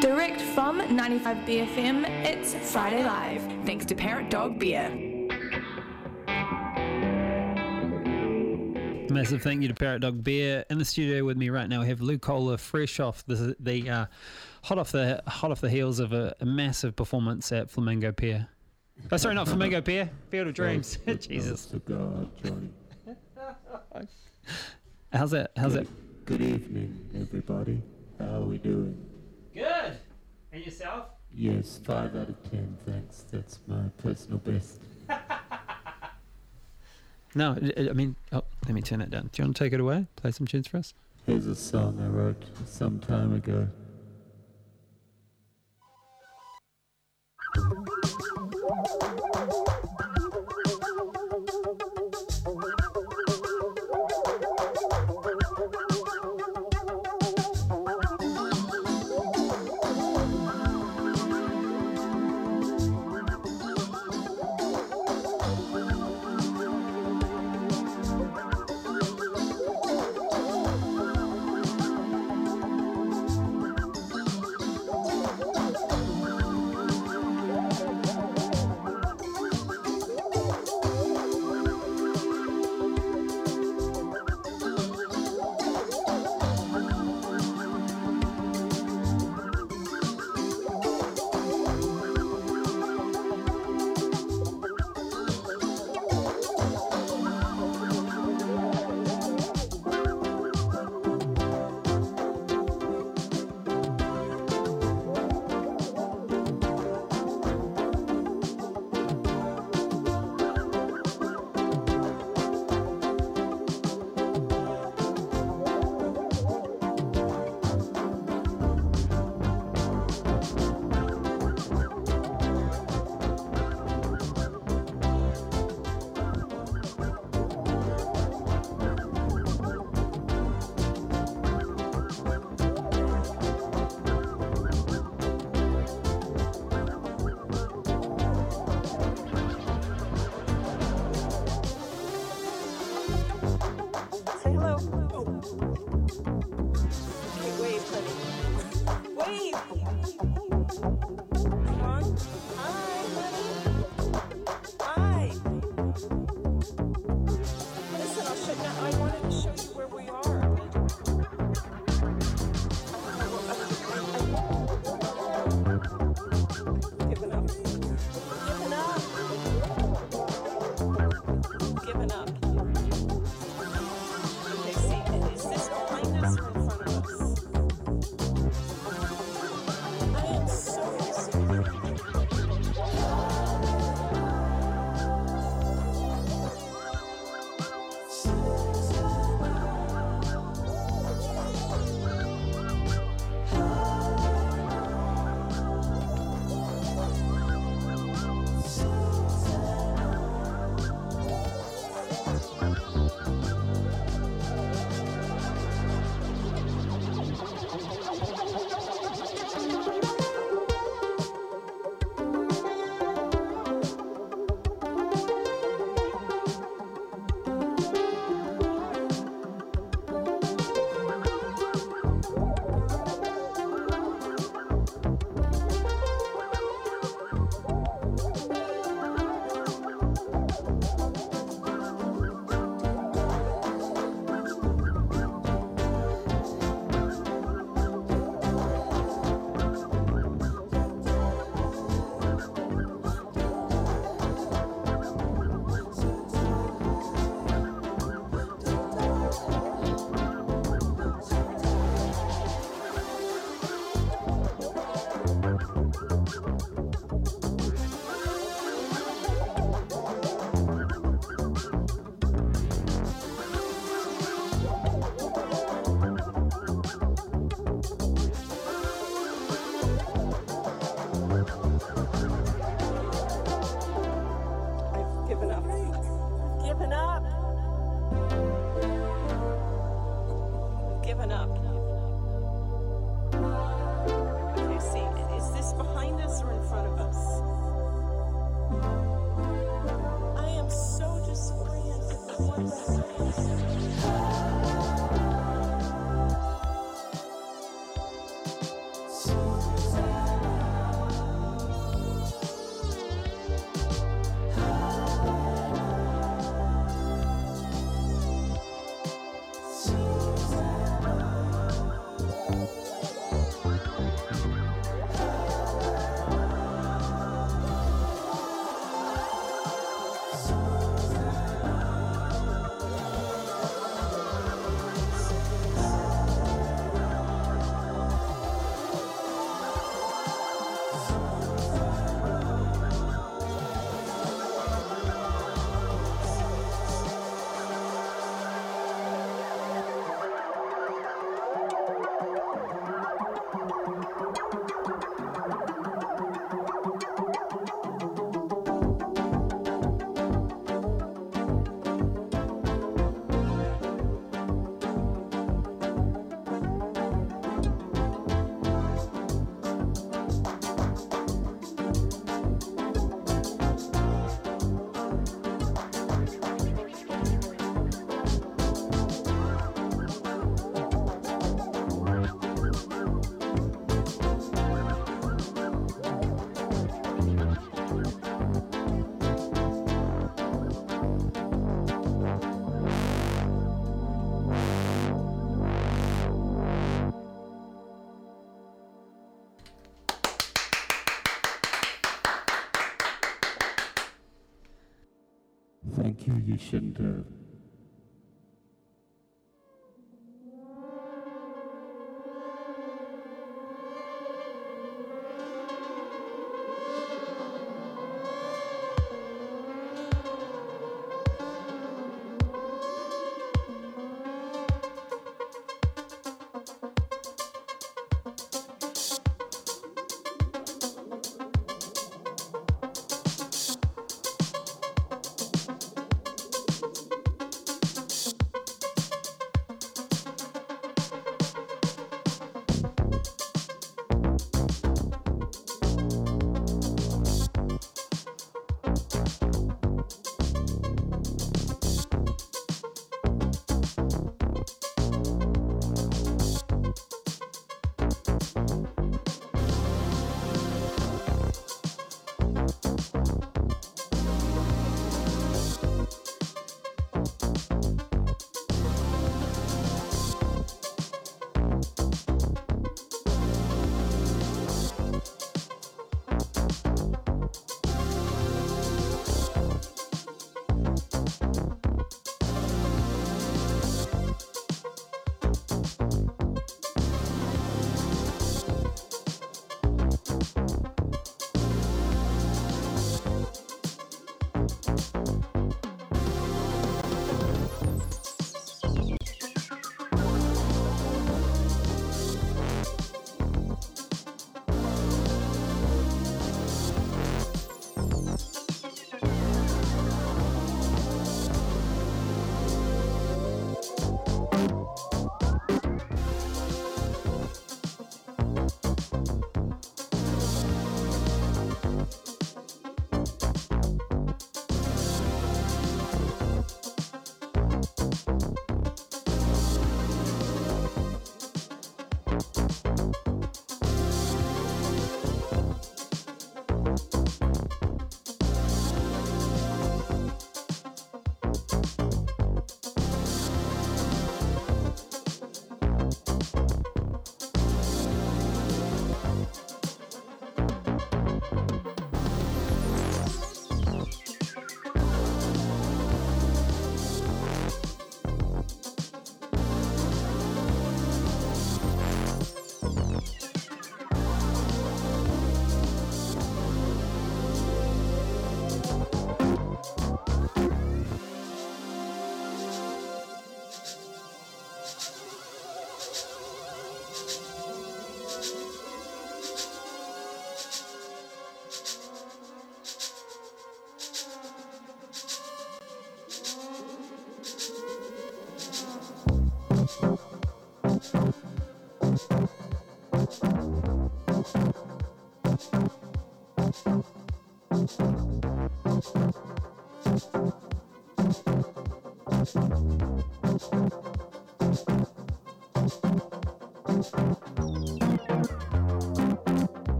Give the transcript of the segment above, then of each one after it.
Direct from 95BFM, it's Friday Live. Thanks to Parrot Dog Beer. Massive thank you to Parrot Dog Beer in the studio with me right now. We have Lou Kohler, fresh off the the uh, hot off the hot off the heels of a, a massive performance at Flamingo Pier. Oh, sorry, not Flamingo Pier, Field of Dreams. Jesus. To God, Johnny. How's that? How's that? Good evening, everybody. How are we doing? Good. And yourself? Yes, 5 out of 10, thanks. That's my personal best. no, I mean, oh, let me turn that down. Do you want to take it away? Play some tunes for us? Here's a song I wrote some time ago. Thank you. You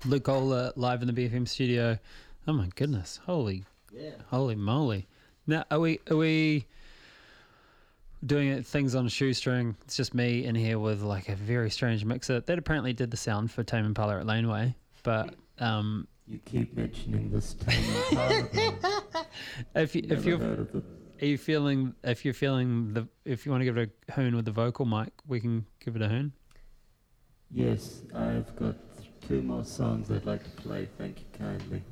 shouldn't. Luke Ola live in the BFM studio. Oh my goodness! Holy, Yeah. holy moly! Now are we are we doing things on a shoestring? It's just me in here with like a very strange mixer that apparently did the sound for Tame Impala at Laneway, but um, You keep mentioning this Tame Impala. if you, if you're heard of it. are you feeling if you're feeling the if you want to give it a hoon with the vocal mic, we can give it a hoon. Yes, I've got two more songs I'd like to play. Thank you kindly.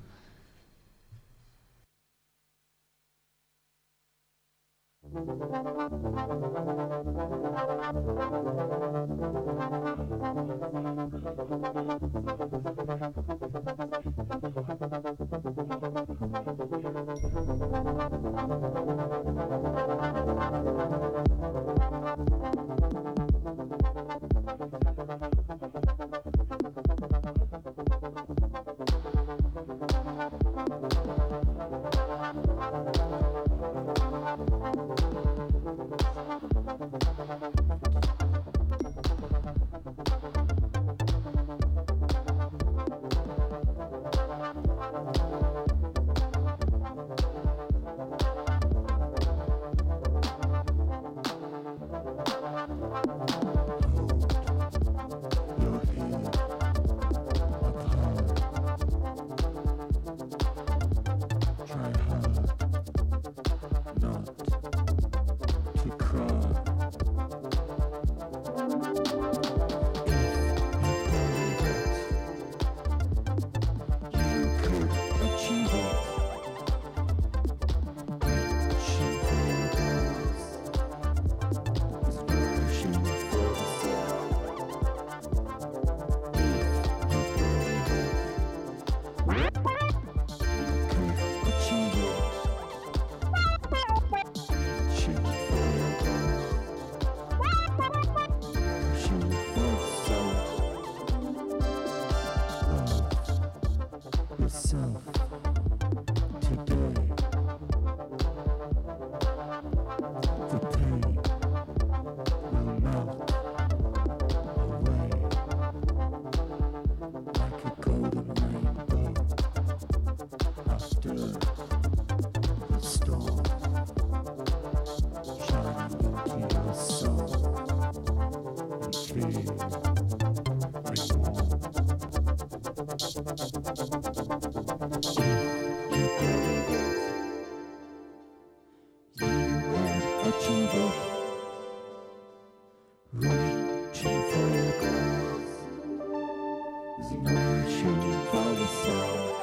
notion for the soul.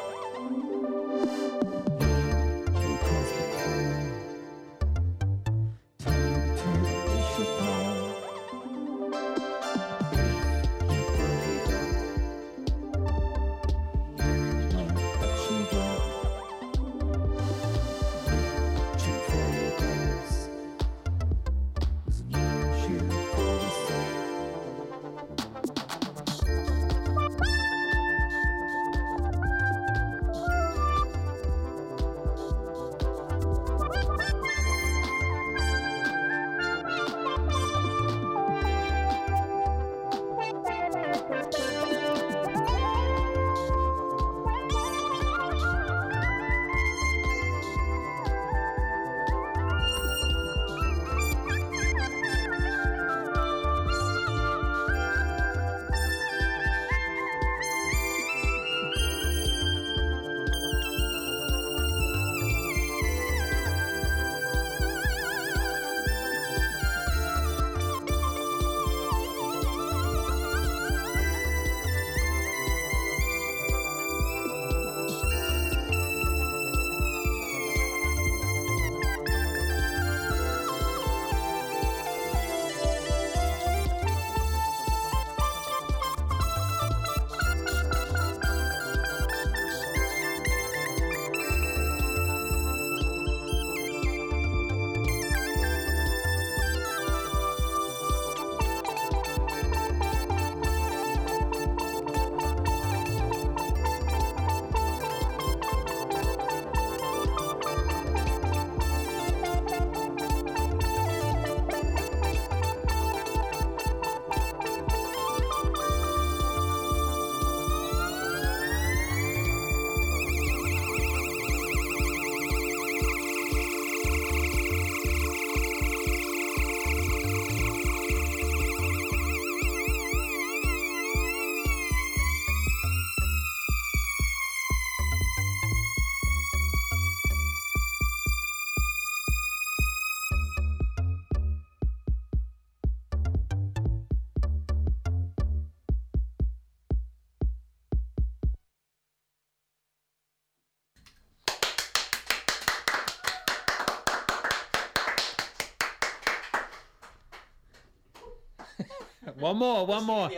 One more, one more.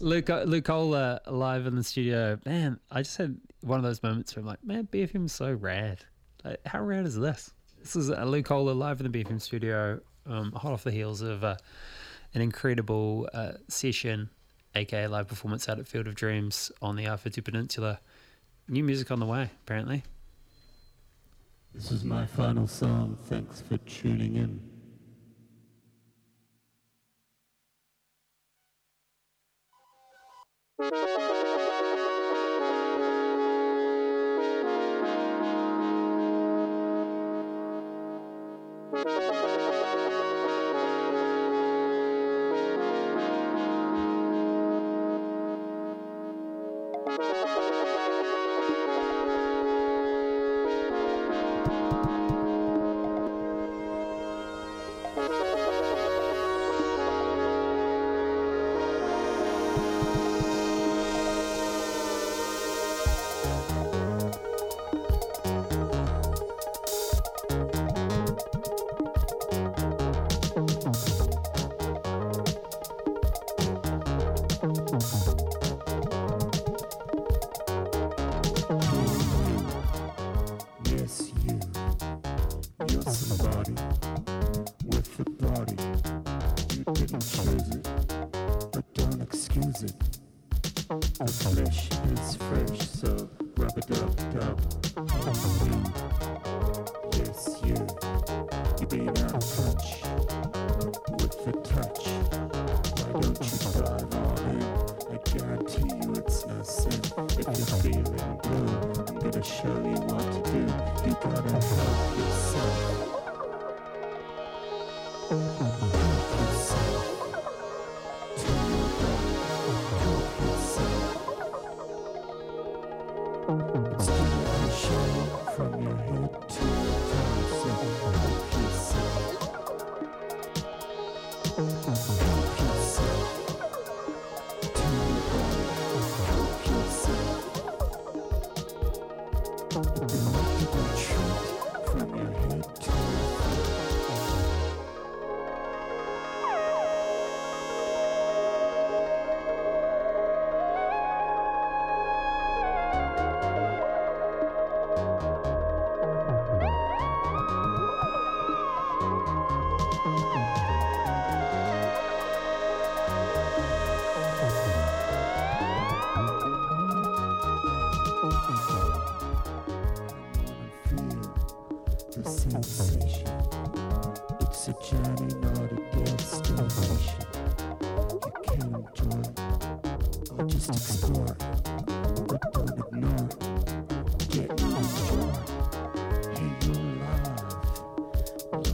Luke, uh, Luke Ola live in the studio. Man, I just had one of those moments where I'm like, man, BFM's so rad. Like, how rad is this? This is uh, Luke Ola live in the BFM studio, um, hot off the heels of uh, an incredible uh, session, aka live performance out at Field of Dreams on the Awhitu Peninsula. New music on the way, apparently. This is my final song. Thanks for tuning in. be around touch.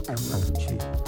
around you.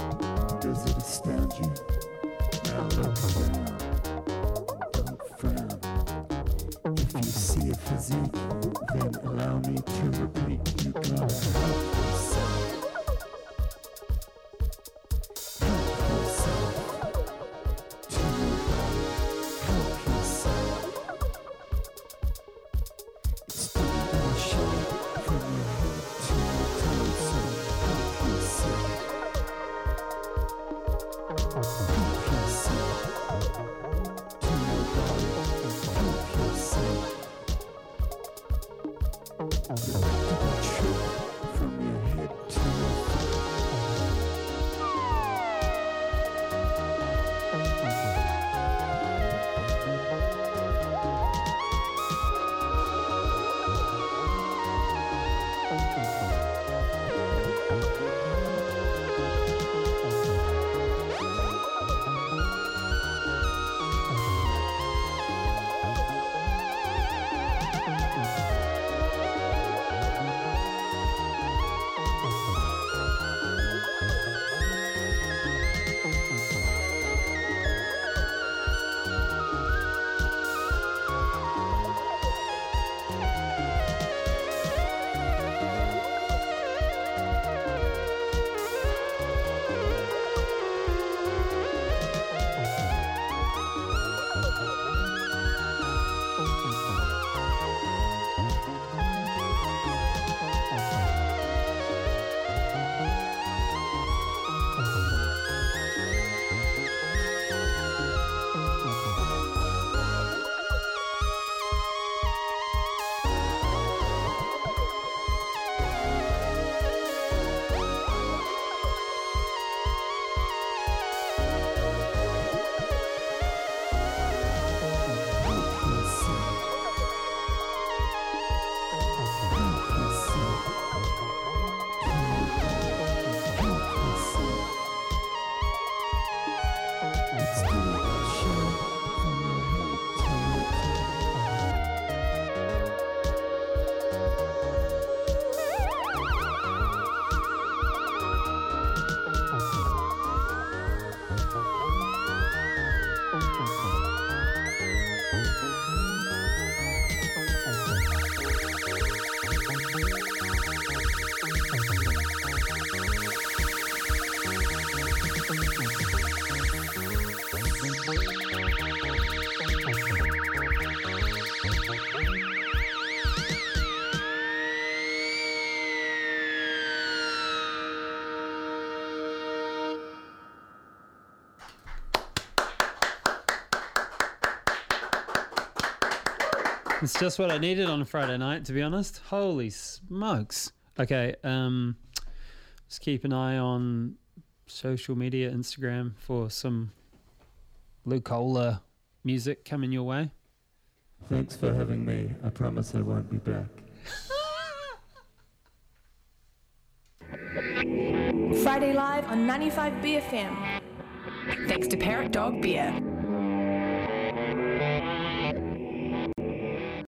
It's just what I needed on a Friday night, to be honest. Holy smokes. Okay, um, just keep an eye on social media, Instagram, for some Lucola music coming your way. Thanks for having me. I promise I won't be back. Friday Live on 95 BFM. Thanks to Parrot Dog Beer.